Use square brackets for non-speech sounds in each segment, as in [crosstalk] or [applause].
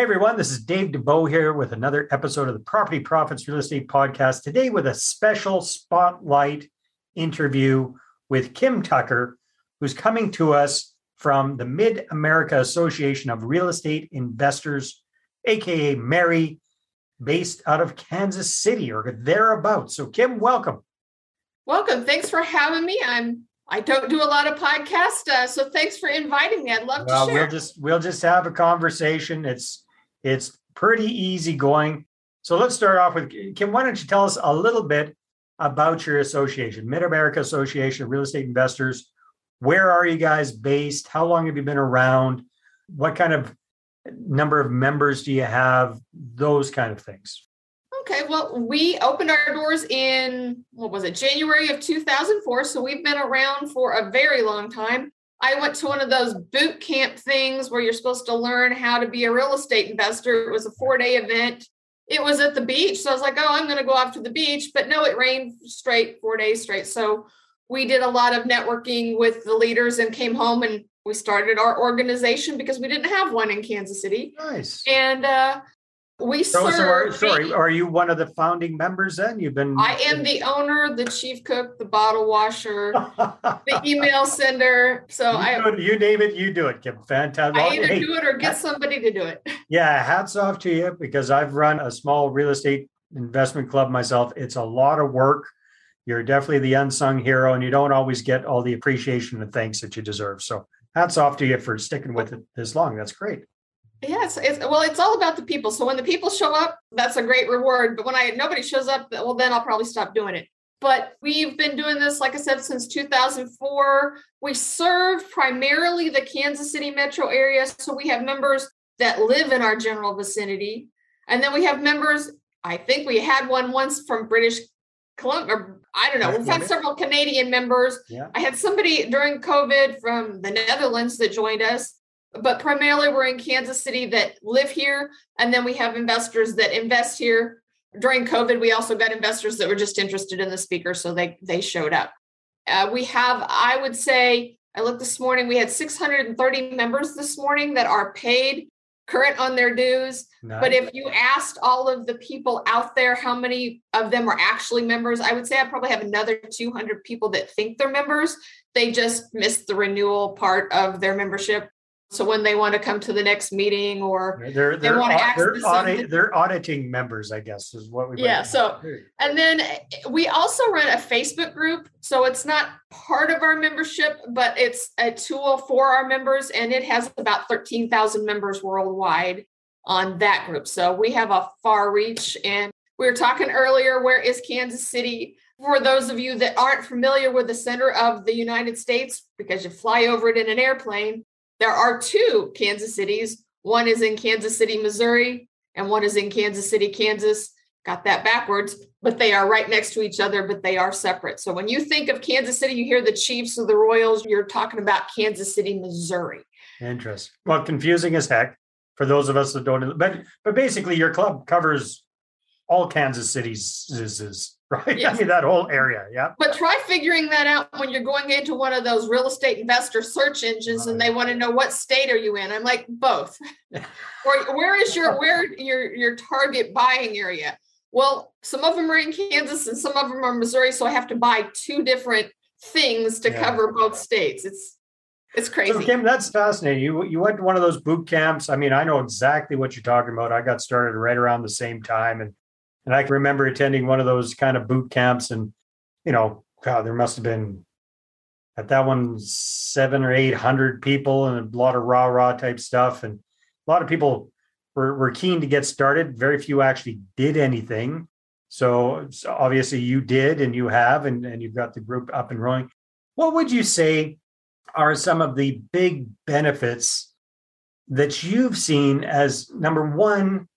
Hey everyone, this is Dave Dubeau here with another episode of the Property Profits Real Estate Podcast. Today with a special spotlight interview with Kim Tucker, who's coming to us from the Mid America Association of Real Estate Investors, aka MAREI, based out of Kansas City or thereabouts. So, Kim, welcome. Welcome. Thanks for having me. I'm I don't do a lot of podcasts, uh, so thanks for inviting me. I'd love well, to share. We'll just we'll just have a conversation. It's it's pretty easy going. So let's start off with Kim. Why don't you tell us a little bit about your association, Mid America Association of Real Estate Investors? Where are you guys based? How long have you been around? What kind of number of members do you have? Those kind of things. Okay, well, we opened our doors in what was it, January of 2004. So we've been around for a very long time. I went to one of those boot camp things where you're supposed to learn how to be a real estate investor. It was a four day event. It was at the beach. So I was like, oh, I'm going to go off to the beach. But no, it rained straight, four days straight. So we did a lot of networking with the leaders and came home and we started our organization because we didn't have one in Kansas City. Nice. And uh, we so, serve. So are, sorry, are you one of the founding members? Then you've been. I am the owner, the chief cook, the bottle washer, the [laughs] email sender. So you I. It, you name it, you do it. Kim. Fantastic. I either hey, do it or get somebody to do it. Yeah, hats off to you because I've run a small real estate investment club myself. It's a lot of work. You're definitely the unsung hero, and you don't always get all the appreciation and thanks that you deserve. So hats off to you for sticking with it this long. That's great. Yes, it's, well, it's all about the people. So when the people show up, that's a great reward. But when I nobody shows up, well, then I'll probably stop doing it. But we've been doing this, like I said, since 2004. We serve primarily the Kansas City metro area. So we have members that live in our general vicinity. And then we have members, I think we had one once from British Columbia. I don't know. We've had several Canadian members. Yeah. I had somebody during COVID from the Netherlands that joined us but primarily we're in Kansas City that live here. And then we have investors that invest here. During COVID, we also got investors that were just interested in the speaker, so they they showed up. Uh, we have, I would say, I looked this morning, we had 630 members this morning that are paid, current on their dues. Nice. But if you asked all of the people out there how many of them are actually members, I would say I probably have another 200 people that think they're members. They just missed the renewal part of their membership so when they want to come to the next meeting or they're, they're, they want to access they're, audit, they're auditing members, I guess, is what we. Do. Yeah. So and then we also run a Facebook group. So it's not part of our membership, but it's a tool for our members, and it has about thirteen thousand members worldwide on that group. So we have a far reach. And we were talking earlier. Where is Kansas City? For those of you that aren't familiar with the center of the United States, because you fly over it in an airplane, there are two Kansas cities. One is in Kansas City, Missouri, and one is in Kansas City, Kansas. Got that backwards, but they are right next to each other, but they are separate. So when you think of Kansas City, you hear the Chiefs or the Royals, you're talking about Kansas City, Missouri. Interesting. Well, confusing as heck for those of us that don't, but but basically your club covers all Kansas City's [laughs] right? Yes. I mean, that whole area. Yeah. But try figuring that out when you're going into one of those real estate investor search engines and they want to know what state are you in? I'm like, both. [laughs] or where is your where your your target buying area? Well, some of them are in Kansas and some of them are Missouri. So I have to buy two different things to yeah. cover both states. It's it's crazy. So Kim, that's fascinating. You you went to one of those boot camps. I mean, I know exactly what you're talking about. I got started right around the same time and and I can remember attending one of those kind of boot camps, and you know, God, there must have been at that one seven or eight hundred people, and a lot of rah rah type stuff, and a lot of people were were keen to get started. Very few actually did anything. So, so obviously, you did, and you have, and and you've got the group up and rolling. What would you say are some of the big benefits that you've seen as number one,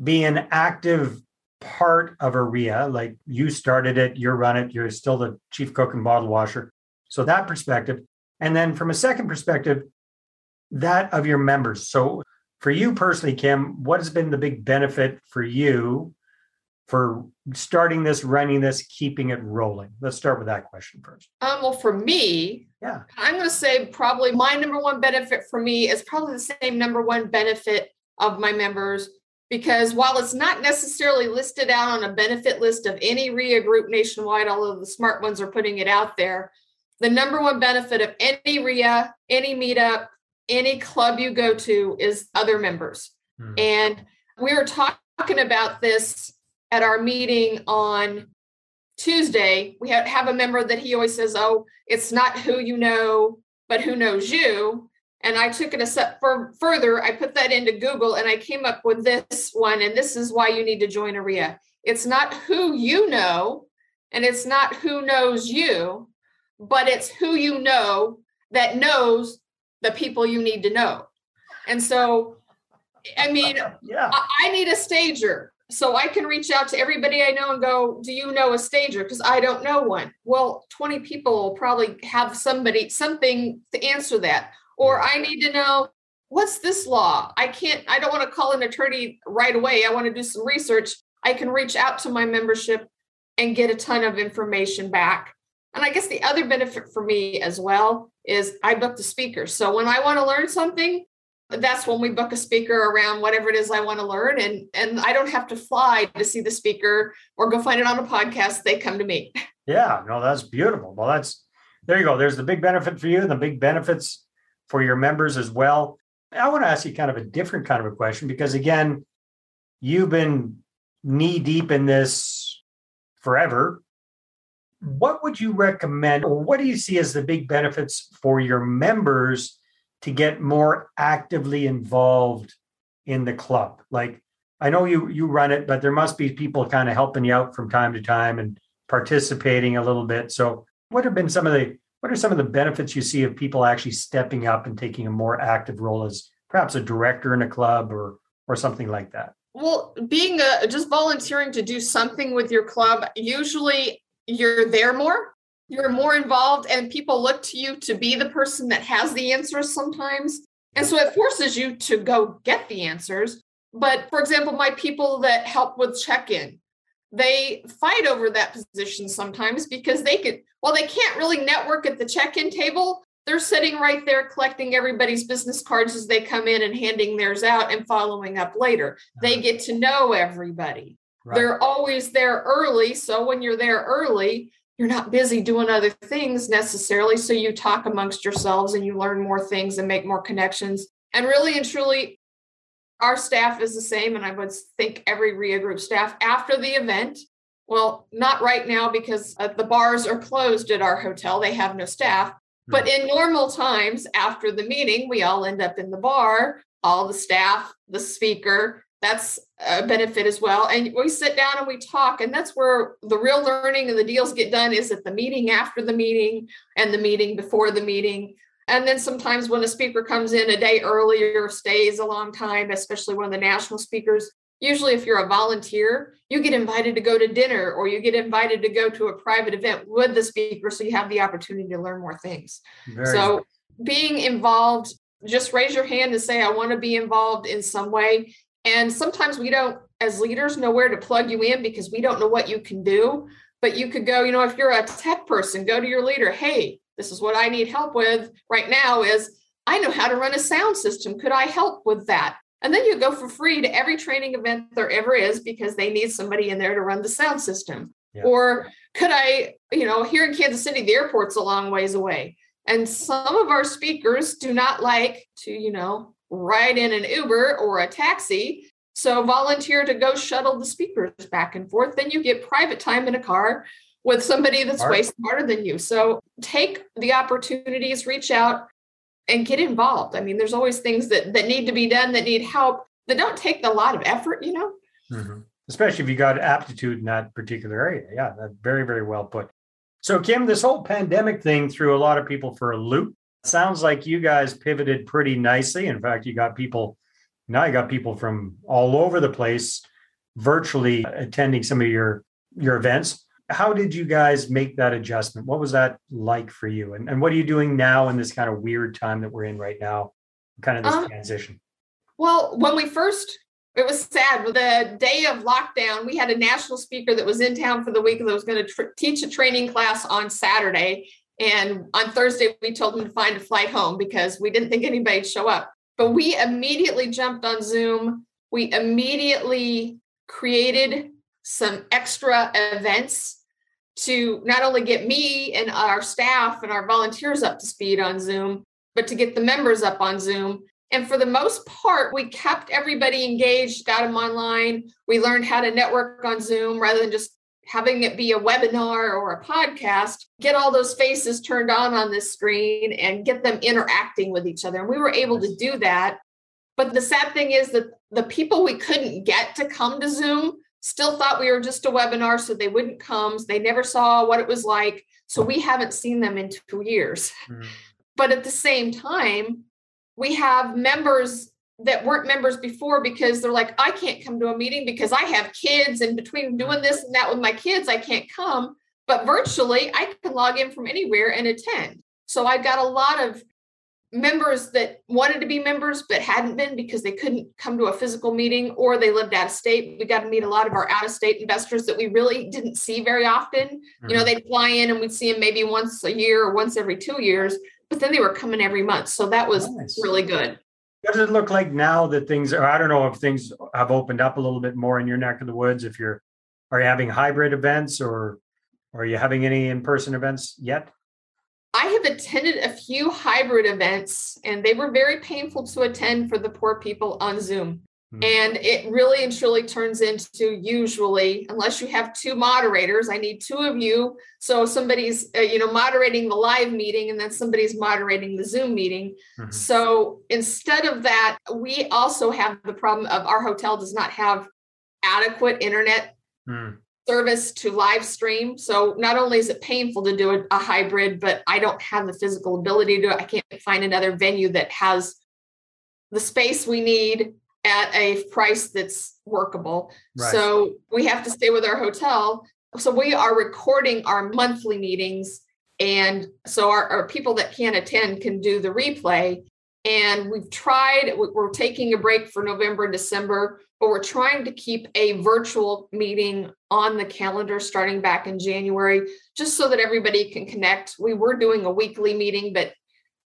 being active part of ARIA, like you started it, you run it, you're still the chief cook and bottle washer. So that perspective. And then from a second perspective, that of your members. So for you personally, Kim, what has been the big benefit for you for starting this, running this, keeping it rolling? Let's start with that question first. Um, well, for me, yeah, I'm going to say probably my number one benefit for me is probably the same number one benefit of my members because while it's not necessarily listed out on a benefit list of any RIA group nationwide, although the smart ones are putting it out there, the number one benefit of any RIA, any meetup, any club you go to is other members. Hmm. And we were talking about this at our meeting on Tuesday. We have, have a member that he always says, Oh, it's not who you know, but who knows you. And I took it a step for, further. I put that into Google and I came up with this one. And this is why you need to join ARIA. It's not who you know, and it's not who knows you, but it's who you know that knows the people you need to know. And so, I mean, yeah. I, I need a stager. So I can reach out to everybody I know and go, Do you know a stager? Because I don't know one. Well, 20 people will probably have somebody, something to answer that or I need to know what's this law? I can't, I don't want to call an attorney right away. I want to do some research. I can reach out to my membership and get a ton of information back. And I guess the other benefit for me as well is I book the speaker. So when I want to learn something, that's when we book a speaker around whatever it is I want to learn. And and I don't have to fly to see the speaker or go find it on a podcast. They come to me. [laughs] Yeah, no, that's beautiful. Well, that's there you go. There's the big benefit for you and the big benefits for your members as well. I want to ask you kind of a different kind of a question because, again, you've been knee deep in this forever. What would you recommend, or what do you see as the big benefits for your members to get more actively involved in the club? Like, I know you you run it, but there must be people kind of helping you out from time to time and participating a little bit. So, what have been some of the what are some of the benefits you see of people actually stepping up and taking a more active role as perhaps a director in a club or or something like that? Well, being a just volunteering to do something with your club, usually you're there more, you're more involved, and people look to you to be the person that has the answers sometimes. And so it forces you to go get the answers. But for example, my people that help with check in, they fight over that position sometimes because they could well they can't really network at the check-in table they're sitting right there collecting everybody's business cards as they come in and handing theirs out and following up later. They uh-huh. get to know everybody. Right. they're always there early so when you're there early you're not busy doing other things necessarily so you talk amongst yourselves and you learn more things and make more connections. And really and truly our staff is the same, and I would think every RIA group staff after the event. Well, not right now because uh, the bars are closed at our hotel. They have no staff. But in normal times, after the meeting, we all end up in the bar, all the staff, the speaker. That's a benefit as well. And we sit down and we talk. And that's where the real learning and the deals get done is at the meeting after the meeting and the meeting before the meeting. And then sometimes when a speaker comes in a day earlier, stays a long time, especially one of the national speakers, usually if you're a volunteer, you get invited to go to dinner or you get invited to go to a private event with the speaker so you have the opportunity to learn more things. Very so nice. being involved, just raise your hand and say, I want to be involved in some way. And sometimes we don't, as leaders, know where to plug you in because we don't know what you can do. But you could go, you know, if you're a tech person, go to your leader. Hey, this is what I need help with right now is I know how to run a sound system. Could I help with that? And then you go for free to every training event there ever is because they need somebody in there to run the sound system. Yeah. Or could I, you know, here in Kansas City, the airport's a long ways away. And some of our speakers do not like to, you know, ride in an Uber or a taxi. So volunteer to go shuttle the speakers back and forth. Then you get private time in a car with somebody that's way smarter than you. So take the opportunities, reach out and get involved. I mean, there's always things that that need to be done that need help that don't take a lot of effort, you know. Mm-hmm. Especially if you got aptitude in that particular area. Yeah, that's very, very well put. So, Kim, this whole pandemic thing threw a lot of people for a loop. Sounds like you guys pivoted pretty nicely. In fact, you got people now you got people from all over the place virtually attending some of your your events how did you guys make that adjustment? What was that like for you? And, and what are you doing now in this kind of weird time that we're in right now? Kind of this um, transition. Well, when we first, it was sad. The day of lockdown, we had a national speaker that was in town for the week that was going to tr- teach a training class on Saturday. And on Thursday, we told him to find a flight home because we didn't think anybody'd show up. But we immediately jumped on Zoom. We immediately created some extra events to not only get me and our staff and our volunteers up to speed on Zoom, but to get the members up on Zoom. And for the most part, we kept everybody engaged, got them online. We learned how to network on Zoom rather than just having it be a webinar or a podcast, get all those faces turned on on this screen and get them interacting with each other. And we were able to do that. But the sad thing is that the people we couldn't get to come to Zoom still thought we were just a webinar, so they wouldn't come. They never saw what it was like. So we haven't seen them in two years. Mm-hmm. But at the same time, we have members that weren't members before because they're like, I can't come to a meeting because I have kids, and between doing this and that with my kids, I can't come. But virtually, I can log in from anywhere and attend. So I've got a lot of members that wanted to be members but hadn't been because they couldn't come to a physical meeting or they lived out of state. We got to meet a lot of our out of state investors that we really didn't see very often. Mm-hmm. You know, mm-hmm. they'd fly in and we'd see them maybe once a year or once every two years, but then they were coming every month. So that was nice. really good. What does it look like now that things are, I don't know if things have opened up a little bit more in your neck of the woods, if you're, are you having hybrid events or, or are you having any in-person events yet? I have attended a few hybrid events and they were very painful to attend for the poor people on Zoom. Mm-hmm. And it really and truly turns into usually, unless you have two moderators, I need two of you. So somebody's, uh, you know, moderating the live meeting and then somebody's moderating the Zoom meeting. Mm-hmm. So instead of that, we also have the problem of our hotel does not have adequate internet mm service to live stream. So not only is it painful to do a, a, hybrid, but I don't have the physical ability to, I can't find another venue that has the space we need at a price that's workable. Right. So we have to stay with our hotel. So we are recording our monthly meetings. And so our, our people that can't attend can do the replay. And we've tried, we're taking a break for November and December, but we're trying to keep a virtual meeting on the calendar starting back in January, just so that everybody can connect. We were doing a weekly meeting, but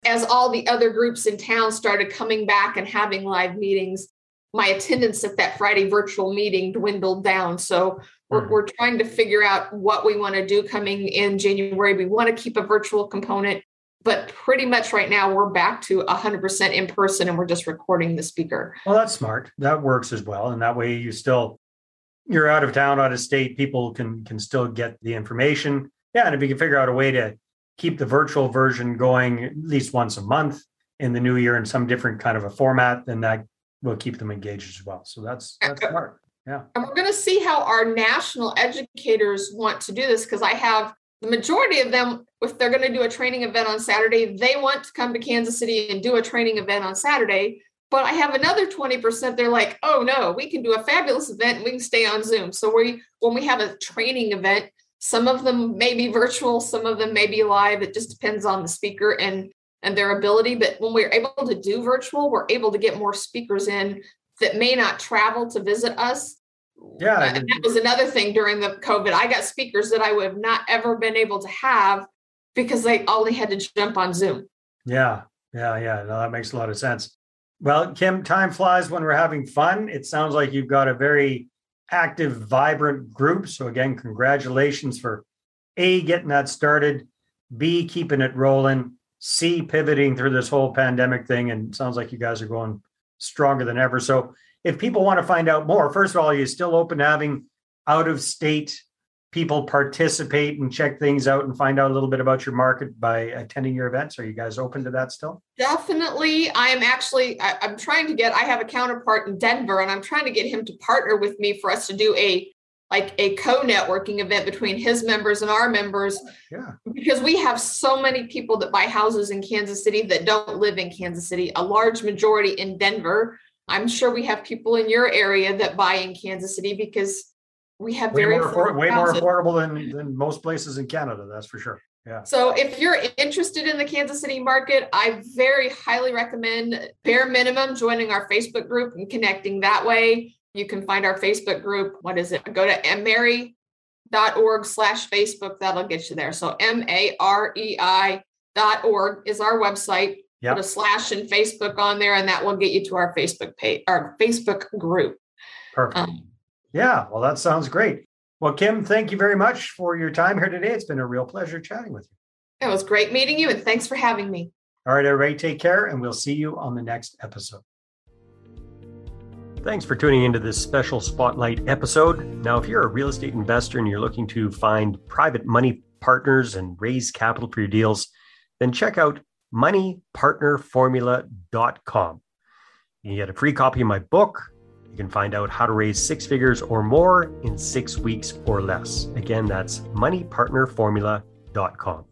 as all the other groups in town started coming back and having live meetings, my attendance at that Friday virtual meeting dwindled down. So we're, mm. we're trying to figure out what we want to do coming in January. We want to keep a virtual component but pretty much right now we're back to 100% in person and we're just recording the speaker. Well that's smart. That works as well. And that way you still you're out of town out of state. People can can still get the information. Yeah and if you can figure out a way to keep the virtual version going at least once a month in the new year in some different kind of a format then that will keep them engaged as well. So that's that's smart. yeah. And we're going to see how our national educators want to do this because i have the majority of them, if they're going to do a training event on Saturday, they want to come to Kansas City and do a training event on Saturday. But I have another 20%, they're like, oh no, we can do a fabulous event and we can stay on Zoom. So we when we have a training event, some of them may be virtual, some of them may be live. It just depends on the speaker and and their ability. But when we're able to do virtual, we're able to get more speakers in that may not travel to visit us yeah. And that was another thing during the COVID. I got speakers that I would have not ever been able to have because they only had to jump on Zoom. Yeah. Yeah. Yeah. No, that makes a lot of sense. Well, Kim, time flies when we're having fun. It sounds like you've got a very active, vibrant group. So, again, congratulations for A, getting that started, B, keeping it rolling, C, pivoting through this whole pandemic thing. And sounds like you guys are going stronger than ever. So, if people want to find out more, first of all, are you still open to having out of state people participate and check things out and find out a little bit about your market by attending your events? Are you guys open to that still? Definitely. I am actually, I, am trying to get, I have a counterpart in Denver and I'm trying to get him to partner with me for us to do a like a co-networking event between his members and our members yeah because we have so many people that buy houses in Kansas City that don't live in Kansas City a large majority in Denver I'm sure we have people in your area that buy in Kansas City because we have way very more affordable, way more affordable than than most places in Canada. That's for sure. Yeah. So if you're interested in the Kansas City market, I very highly recommend bare minimum joining our Facebook group and connecting that way. You can find our Facebook group. What is it? Go to marei.org slash Facebook. That'll get you there. So M-A-R-E-I dot org is our website. Yep. Put a slash in Facebook on there, and that will get you to our Facebook page, our Facebook group. Perfect. Um, yeah. Well, that sounds great. Well, Kim, thank you very much for your time here today. It's been a real pleasure chatting with you. it was great meeting you, and thanks for having me. All right, everybody, take care, and we'll see you on the next episode. Thanks for tuning into this special spotlight episode. Now, if you're a real estate investor and you're looking to find private money partners and raise capital for your deals, then check out moneypartnerformula.com. You can get a free copy of my book. You can find out how to raise six figures or more in six weeks or less. Again, that's moneypartnerformula.com.